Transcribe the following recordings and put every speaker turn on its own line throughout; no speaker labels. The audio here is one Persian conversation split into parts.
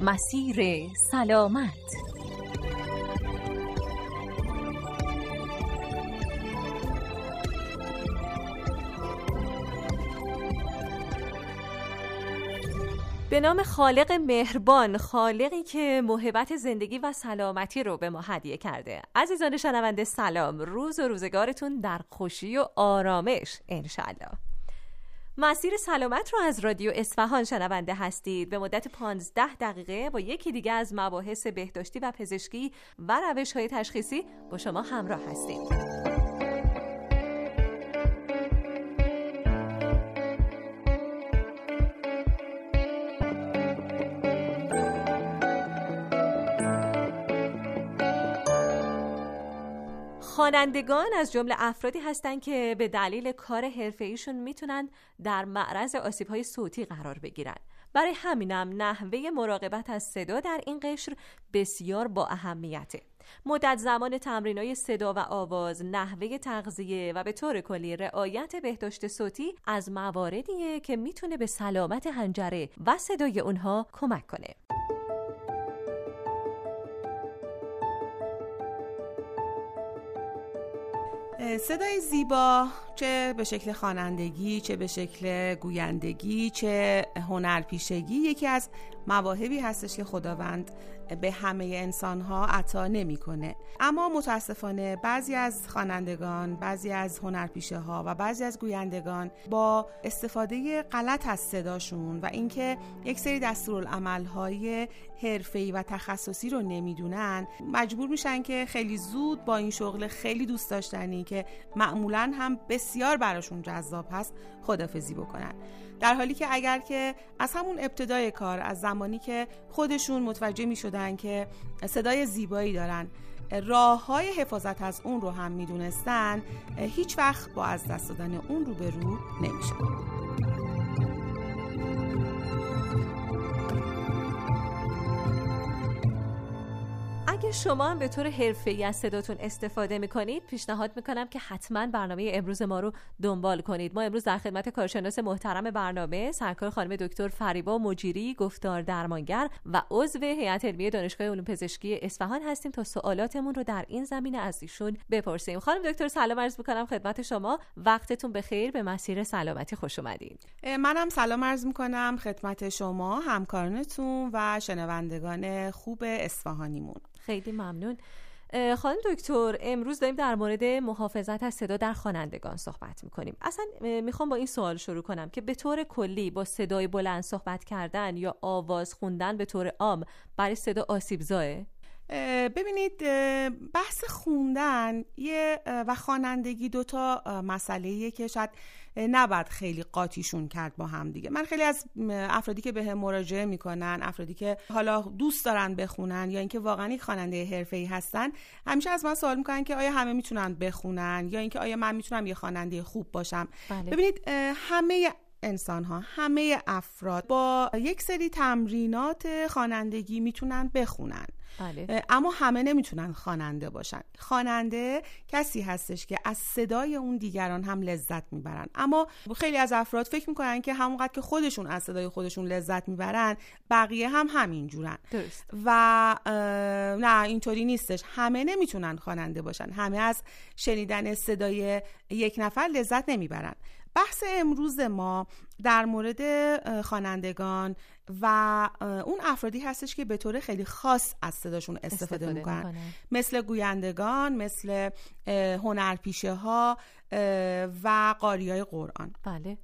مسیر سلامت. به نام خالق مهربان خالقی که محبت زندگی و سلامتی رو به ما هدیه کرده. عزیزان شنونده سلام. روز و روزگارتون در خوشی و آرامش انشالله مسیر سلامت رو از رادیو اصفهان شنونده هستید. به مدت 15 دقیقه با یکی دیگه از مباحث بهداشتی و پزشکی و روش های تشخیصی با شما همراه هستیم. خوانندگان از جمله افرادی هستند که به دلیل کار حرفه‌ایشون می‌تونن در معرض آسیب‌های صوتی قرار بگیرن. برای همینم نحوه مراقبت از صدا در این قشر بسیار با اهمیته. مدت زمان تمرین های صدا و آواز، نحوه تغذیه و به طور کلی رعایت بهداشت صوتی از مواردیه که می‌تونه به سلامت هنجره و صدای اونها کمک کنه.
صدای زیبا چه به شکل خوانندگی چه به شکل گویندگی چه هنرپیشگی یکی از مواهبی هستش که خداوند به همه انسان ها عطا نمی‌کنه. اما متاسفانه بعضی از خوانندگان بعضی از هنرپیشه ها و بعضی از گویندگان با استفاده غلط از صداشون و اینکه یک سری دستورالعمل های حرفه‌ای و تخصصی رو نمی‌دونن مجبور میشن که خیلی زود با این شغل خیلی دوست داشتنی که معمولا هم بسیار براشون جذاب هست خدافزی بکنن. در حالی که اگر که از همون ابتدای کار از زمانی که خودشون متوجه می شدن که صدای زیبایی دارن راه های حفاظت از اون رو هم می‌دونستن هیچ وقت با از دست دادن اون رو به
اگه شما هم به طور حرفه‌ای از صداتون استفاده می‌کنید پیشنهاد می‌کنم که حتما برنامه امروز ما رو دنبال کنید. ما امروز در خدمت کارشناس محترم برنامه سرکار خانم دکتر فریبا مجیری گفتار درمانگر و عضو هیئت علمی دانشگاه علوم پزشکی اصفهان هستیم تا سوالاتمون رو در این زمینه از ایشون بپرسیم. خانم دکتر سلام عرض می‌کنم خدمت شما. وقتتون بخیر. به مسیر سلامتی خوش اومدین.
منم سلام عرض می‌کنم خدمت شما همکارانتون و شنوندگان خوب اصفهانیمون.
خیلی ممنون. خانم دکتر امروز داریم در مورد محافظت از صدا در خوانندگان صحبت می‌کنیم. اصلا می‌خوام با این سوال شروع کنم که به طور کلی با صدای بلند صحبت کردن یا آواز خوندن به طور عام برای صدا آسیبزاه
ببینید بحث خوندن یه و خوانندگی دوتا مسئله که شاید نباید خیلی قاطیشون کرد با هم دیگه من خیلی از افرادی که به هم مراجعه می‌کنن افرادی که حالا دوست دارن بخونن یا اینکه واقعا یک خواننده حرفه‌ای هستن همیشه از من سوال می‌کنن که آیا همه می‌تونن بخونن یا اینکه آیا من می‌تونم یه خواننده خوب باشم بله. ببینید همه انسان ها همه افراد با یک سری تمرینات خوانندگی می‌تونن بخونن. بله. اما همه نمی‌تونن خواننده باشن. خواننده کسی هستش که از صدای اون دیگران هم لذت می‌برن. اما خیلی از افراد فکر می‌کنن که همونقدر که خودشون از صدای خودشون لذت می‌برن بقیه هم همین جورن
درست.
و نه اینطوری نیستش. همه نمی‌تونن خواننده باشن. همه از شنیدن صدای یک نفر لذت نمی‌برن. بحث امروز ما در مورد خوانندگان و اون افرادی هستش که به طور خیلی خاص از صداشون استفاده, استفاده می‌کنن. مثل گویندگان مثل هنرپیشه ها و قاری های قرآن.
بله.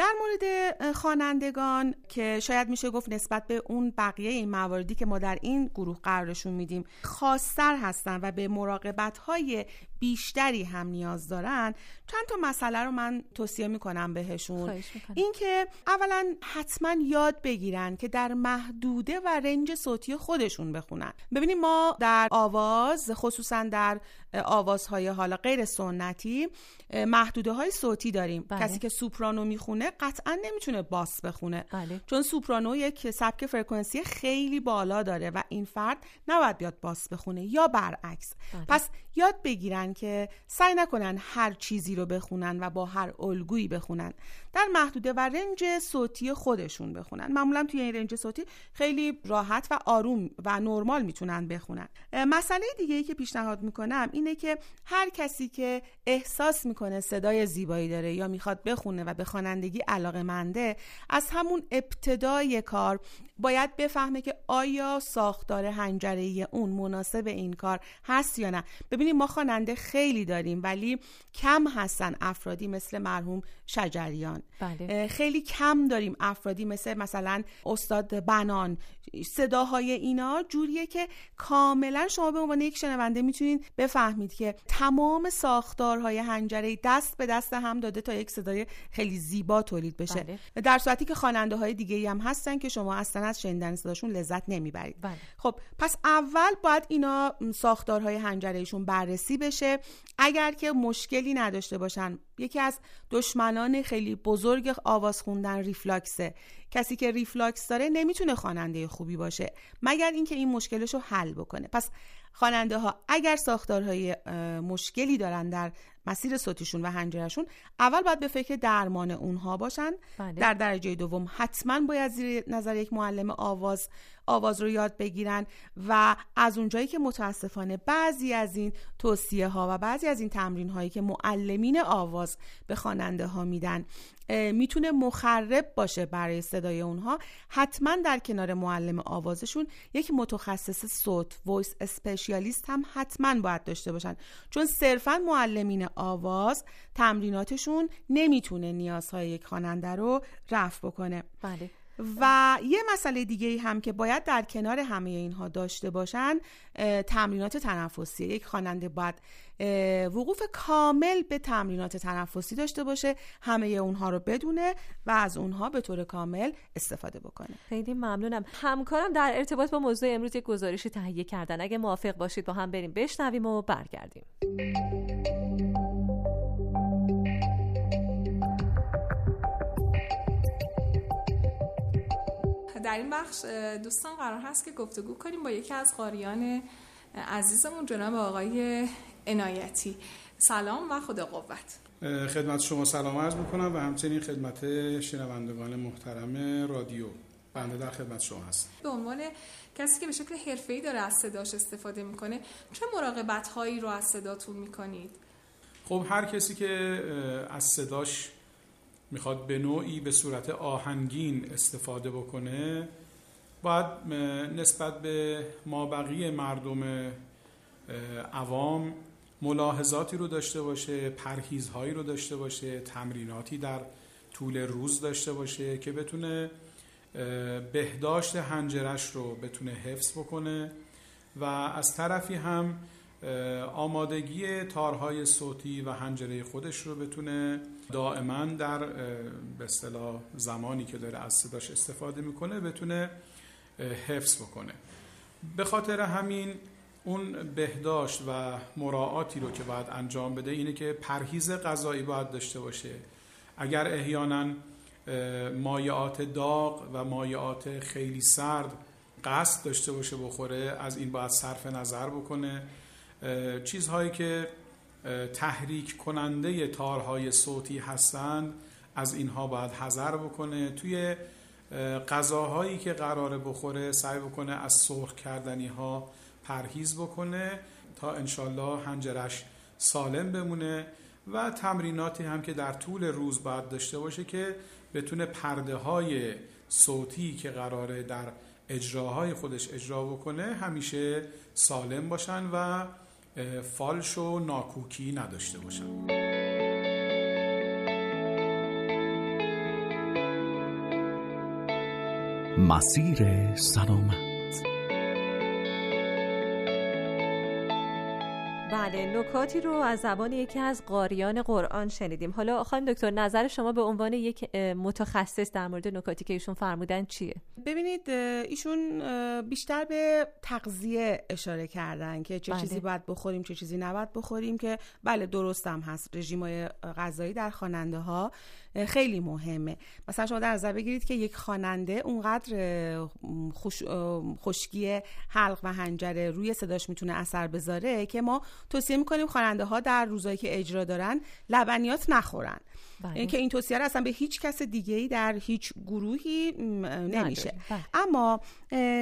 در مورد خوانندگان که شاید میشه گفت نسبت به اون بقیه این مواردی که ما در این گروه قرارشون میدیم خاصتر هستن و به مراقبت های بیشتری هم نیاز دارن چند تا مسئله رو من توصیه می‌کنم بهشون. اینکه اولا حتما یاد بگیرن که در محدوده و رنج صوتی خودشون بخونن. ببینیم ما در آواز خصوصا در آوازهای حالا غیر سنتی محدوده های صوتی داریم بله. کسی که سوپرانو می‌خونه قطعا نمی‌تونه باس بخونه
بله.
چون سوپرانو یک سبک فرکانسی خیلی بالا داره و این فرد نباید بیاد باس بخونه یا برعکس
بله.
پس یاد بگیرن که سعی نکنن هر چیزی رو بخونن و با هر الگویی بخونن در محدوده و رنج صوتی خودشون بخونن معمولا توی این رنج صوتی خیلی راحت و آروم و نرمال می‌تونن بخونن مسئله دیگه ای که پیشنهاد می‌کنم اینه که هر کسی که احساس می‌کنه صدای زیبایی داره یا می‌خواد بخونه و به خوانندگی علاقه منده از همون ابتدای کار باید بفهمه که آیا ساختار هنجره اون مناسب این کار هست یا نه ببینید ما خواننده خیلی داریم ولی کم هستن افرادی مثل مرحوم شجریان
بله.
خیلی کم داریم افرادی مثل مثلا استاد بنان صداهای اینا جوریه که کاملا شما به عنوان یک شنونده می‌تونید بفهمید که تمام ساختارهای هنجره دست به دست هم داده تا یک صدای خیلی زیبا تولید بشه
بله.
در صورتی که خواننده های دیگه هم هستن که شما اصلا از شنیدن صداشون لذت نمی‌برید.
بله.
خب پس اول باید اینا ساختارهای هنجرهشون بررسی بشه. اگر که مشکلی نداشته باشن یکی از دشمنان خیلی بزرگ آواز خوندن ریفلاکسه. کسی که ریفلاکس داره نمی‌تونه خواننده خوبی باشه مگر اینکه این مشکلش رو حل بکنه. پس خواننده ها اگر ساختارهای مشکلی دارن در مسیر صوتیشون و هنجرشون اول باید به فکر درمان اونها باشن.
بله.
در درجه دوم حتما باید زیر نظر یک معلم آواز آواز رو یاد بگیرن و از اونجایی که متاسفانه بعضی از این توصیه ها و بعضی از این تمرین هایی که معلمین آواز به خواننده ها میدن می‌تونه مخرب باشه برای صدای اونها. حتما در کنار معلم آوازشون یک متخصص صوت وایس اسپشیالیست هم حتما باید داشته باشن. چون صرفا معلمین آواز تمریناتشون نمی‌تونه نیازهای یک خواننده رو رفع بکنه.
بله.
و یه مسئله دیگه ای هم که باید در کنار همه اینها داشته باشن تمرینات تنفسی. یک خواننده باید وقوف کامل به تمرینات تنفسی داشته باشه همه اونها رو بدونه و از اونها به طور کامل استفاده بکنه.
خیلی ممنونم. همکارم در ارتباط با موضوع امروز یک گزارشی تهیه کردن. اگه موافق باشید با هم بریم بشنویم و برگردیم.
در این بخش دوستان قرار هست که گفتگو کنیم با یکی از قاریان عزیزمون جناب آقای عنایتی. سلام و خدا قوت.
خدمت شما سلام عرض می‌کنم و همچنین خدمت شنوندگان محترم رادیو. بنده در خدمت شما هست
به عنوان کسی که به شکل حرفه‌ای داره از صداش استفاده می‌کنه چه مراقبت هایی رو از صداتون می‌کنید؟
خب هر کسی که از صداش می‌خواد به نوعی به صورت آهنگین استفاده بکنه باید نسبت به مابقی مردم عوام ملاحظاتی رو داشته باشه پرهیزهایی رو داشته باشه تمریناتی در طول روز داشته باشه که بتونه بهداشت هنجرش رو بتونه حفظ بکنه و از طرفی هم آمادگی تارهای صوتی و هنجره خودش رو بتونه دائما در به اصطلاح زمانی که داره از صداش استفاده می‌کنه بتونه حفظ بکنه. به خاطر همین اون بهداشت و مراعاتی رو که باید انجام بده اینه که پرهیز غذایی باید داشته باشه. اگر احیانا مایعات داغ و مایعات خیلی سرد قصد داشته باشه بخوره از این باید صرف نظر بکنه. چیزهایی که تحریک کننده تارهای صوتی هستند از اینها باید حذر بکنه. توی غذاهایی که قراره بخوره سعی بکنه از سرخ کردنی ها پرهیز بکنه تا انشالله هنجرش سالم بمونه و تمریناتی هم که در طول روز باید داشته باشه که بتونه پرده های صوتی که قراره در اجراهای خودش اجرا بکنه همیشه سالم باشن و فالش و ناکوکی نداشته باشن
مسیر سلامت.
بله نکاتی رو از زبان یکی از قاریان قرآن شنیدیم. حالا خانم دکتر نظر شما به عنوان یک متخصص در مورد نکاتی که ایشون فرمودن چیه؟
ببینید ایشون بیشتر به تغذیه اشاره کردن که چه
بله.
چیزی باید بخوریم چه چیزی نباید بخوریم که بله درست هم هست. رژیمای غذایی در خواننده ها خیلی مهمه. مثلا شما در نظر بگیرید که یک خواننده اونقدر خوش، خشکی حلق و هنجره روی صداش می‌تونه اثر بذاره که ما توصیه می‌کنیم خواننده ها در روزایی که اجرا دارن لبنیات نخورن. بله. این که این توصیه رو اصلا به هیچ کس دیگه ای در هیچ گروهی نمیشه. بله. اما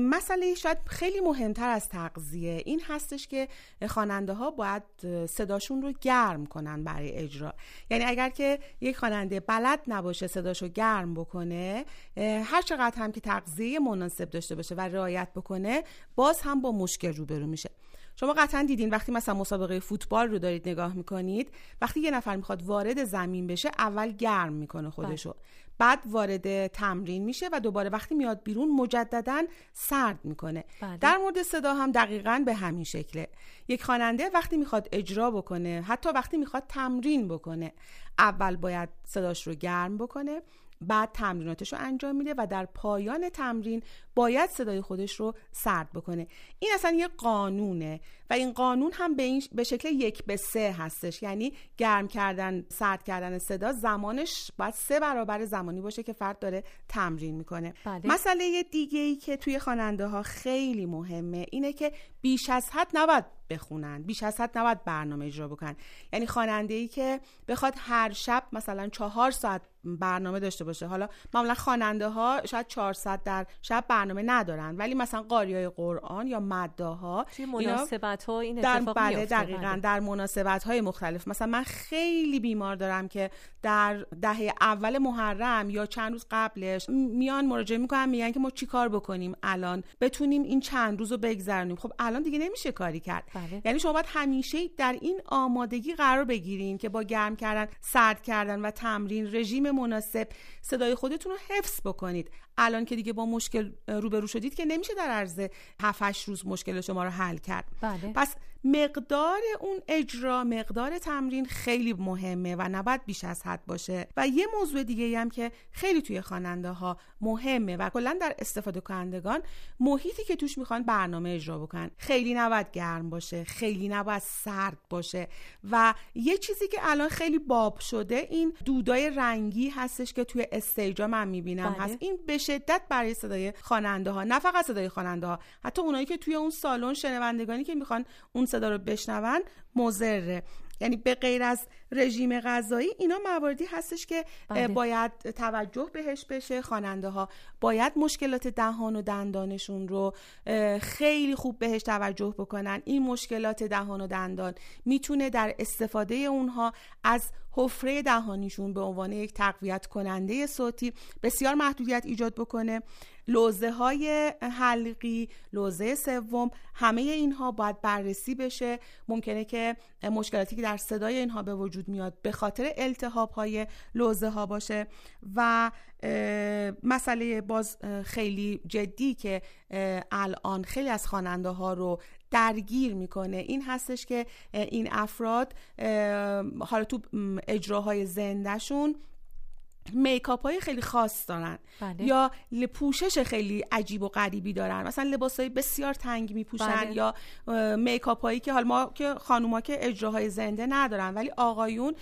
مسئله شاید خیلی مهمتر از تغذیه این هستش که خواننده ها باید صداشون رو گرم کنن برای اجرا. یعنی اگر که یک خواننده بلد نباشه صداشو گرم بکنه هر چقدر هم که تغذیه مناسب داشته باشه و رعایت بکنه باز هم با مشکل روبرو میشه شما قطعا دیدین وقتی مثلا مسابقه فوتبال رو دارید نگاه می‌کنید وقتی یه نفر می‌خواد وارد زمین بشه اول گرم می‌کنه خودشو بله. بعد وارد تمرین میشه و دوباره وقتی میاد بیرون مجددا سرد می‌کنه بله. در مورد صدا هم دقیقا به همین شکله یک خواننده وقتی می‌خواد اجرا بکنه حتی وقتی می‌خواد تمرین بکنه اول باید صداش رو گرم بکنه بعد تمریناتش رو انجام میده و در پایان تمرین باید صدای خودش رو سرد بکنه. این اصلا یه قانونه و این قانون هم به, این به شکل یک به سه هستش. یعنی گرم کردن سرد کردن صدا زمانش باید سه برابر زمانی باشه که فرد داره تمرین می‌کنه. بله. مسئله دیگه ای که توی خواننده ها خیلی مهمه اینه که بیش از حد نباید بخونن. بیش از حد نباید برنامه اجرا بکنن. یعنی خواننده ای که بخواد هر شب مثلا چهار ساعت برنامه داشته باشه. حالا معمولا خواننده ها شاید 400 در شب برنامه ندارن. ولی مثلا قاریای قرآن یا مداها
مناسبت ها این
در بله دقیقا بله. در مناسبت های مختلف. مثلا من خیلی بیمار دارم که در دهه اول محرم یا چند روز قبلش میان مراجعه می‌کنن میگن که ما چیکار بکنیم الان؟ بتونیم این چند روز رو بگذرونیم. خب الان دیگه نمیشه کاری کرد. بله. یعنی شما باید همیشه در این آمادگی قرار بگیرین که با گرم کردن سرد کردن و تمرین رژیم مناسب صدای خودتون رو حفظ بکنید الان که دیگه با مشکل روبرو شدید که نمیشه در عرض 7 روز مشکل شما رو حل کرد بله. پس مقدار اون اجرا مقدار تمرین خیلی مهمه و نباید بیش از حد باشه. و یه موضوع دیگه هم که خیلی توی خواننده ها مهمه و کلا در استفاده کنندگان محیطی که توش می‌خوان برنامه اجرا بکنن. خیلی نباید گرم باشه خیلی نباید سرد باشه. و یه چیزی که الان خیلی باب شده این دودای رنگی هستش که توی استیجا من می‌بینم. بله. هست. این به شدت برای صدای خواننده ها نه فقط صدای خواننده ها حتی اونایی که توی اون سالن شنوندگانی که می‌خوان اون صدا رو بشنون مضره. یعنی به غیر از رژیم غذایی اینا مواردی هستش که بله. باید توجه بهش بشه. خواننده ها باید مشکلات دهان و دندانشون رو خیلی خوب بهش توجه بکنن. این مشکلات دهان و دندان می‌تونه در استفاده اونها از حفره دهانیشون به عنوان یک تقویت کننده صوتی بسیار محدودیت ایجاد بکنه. لوزه های حلقی لوزه سوم همه اینها باید بررسی بشه. ممکنه که مشکلاتی که در صدای اینها به وجود میاد به خاطر التهاب های لوزه ها باشه و مسئله باز خیلی جدی که الان خیلی از خواننده ها رو درگیر می‌کنه. این هستش که این افراد حالا تو اجراهای زندهشون makeup های خیلی خاص دارن بله. یا پوشش خیلی عجیب و غریبی دارن مثلا لباس های بسیار تنگ میپوشن بله. یا makeup هایی که حال ما که خانوما که اجراهای زنده ندارن ولی آقایون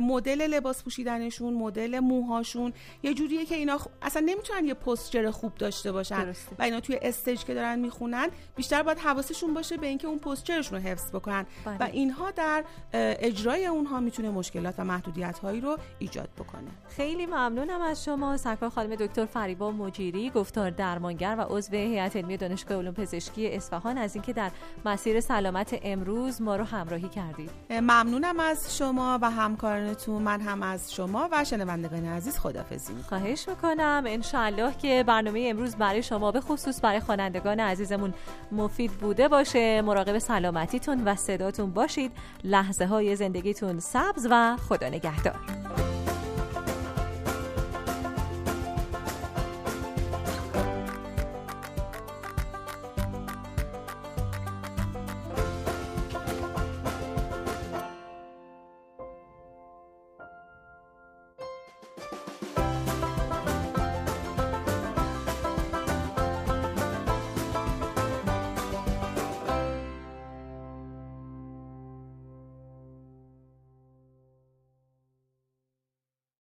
مدل لباس پوشیدنشون مدل موهاشون یه جوریه که اینا اصلا نمی‌تونن یه posture خوب داشته باشن درسته. و اینا توی stage که دارن می‌خونن بیشتر باید حواسشون باشه به اینکه اون posture شون رو حفظ بکنن بله. و اینها در اجرای اونها می‌تونه مشکلات و محدودیت هایی رو ایجاد بکنه
خیلی ممنونم از شما. سرکار خانم دکتر فریبا مجیری گفتار درمانگر و عضو هیئت علمی دانشگاه علوم پزشکی اصفهان از اینکه در مسیر سلامت امروز ما رو همراهی کردید.
ممنونم از شما و همکارانتون. من هم از شما و شنوندگان عزیز خدافظی
خواهش می‌کنم. انشاءالله که برنامه امروز برای شما به خصوص برای خوانندگان عزیزمون مفید بوده باشه. مراقب سلامتیتون و صداتون باشید. لحظه های زندگیتون سبز و خدا نگهدار.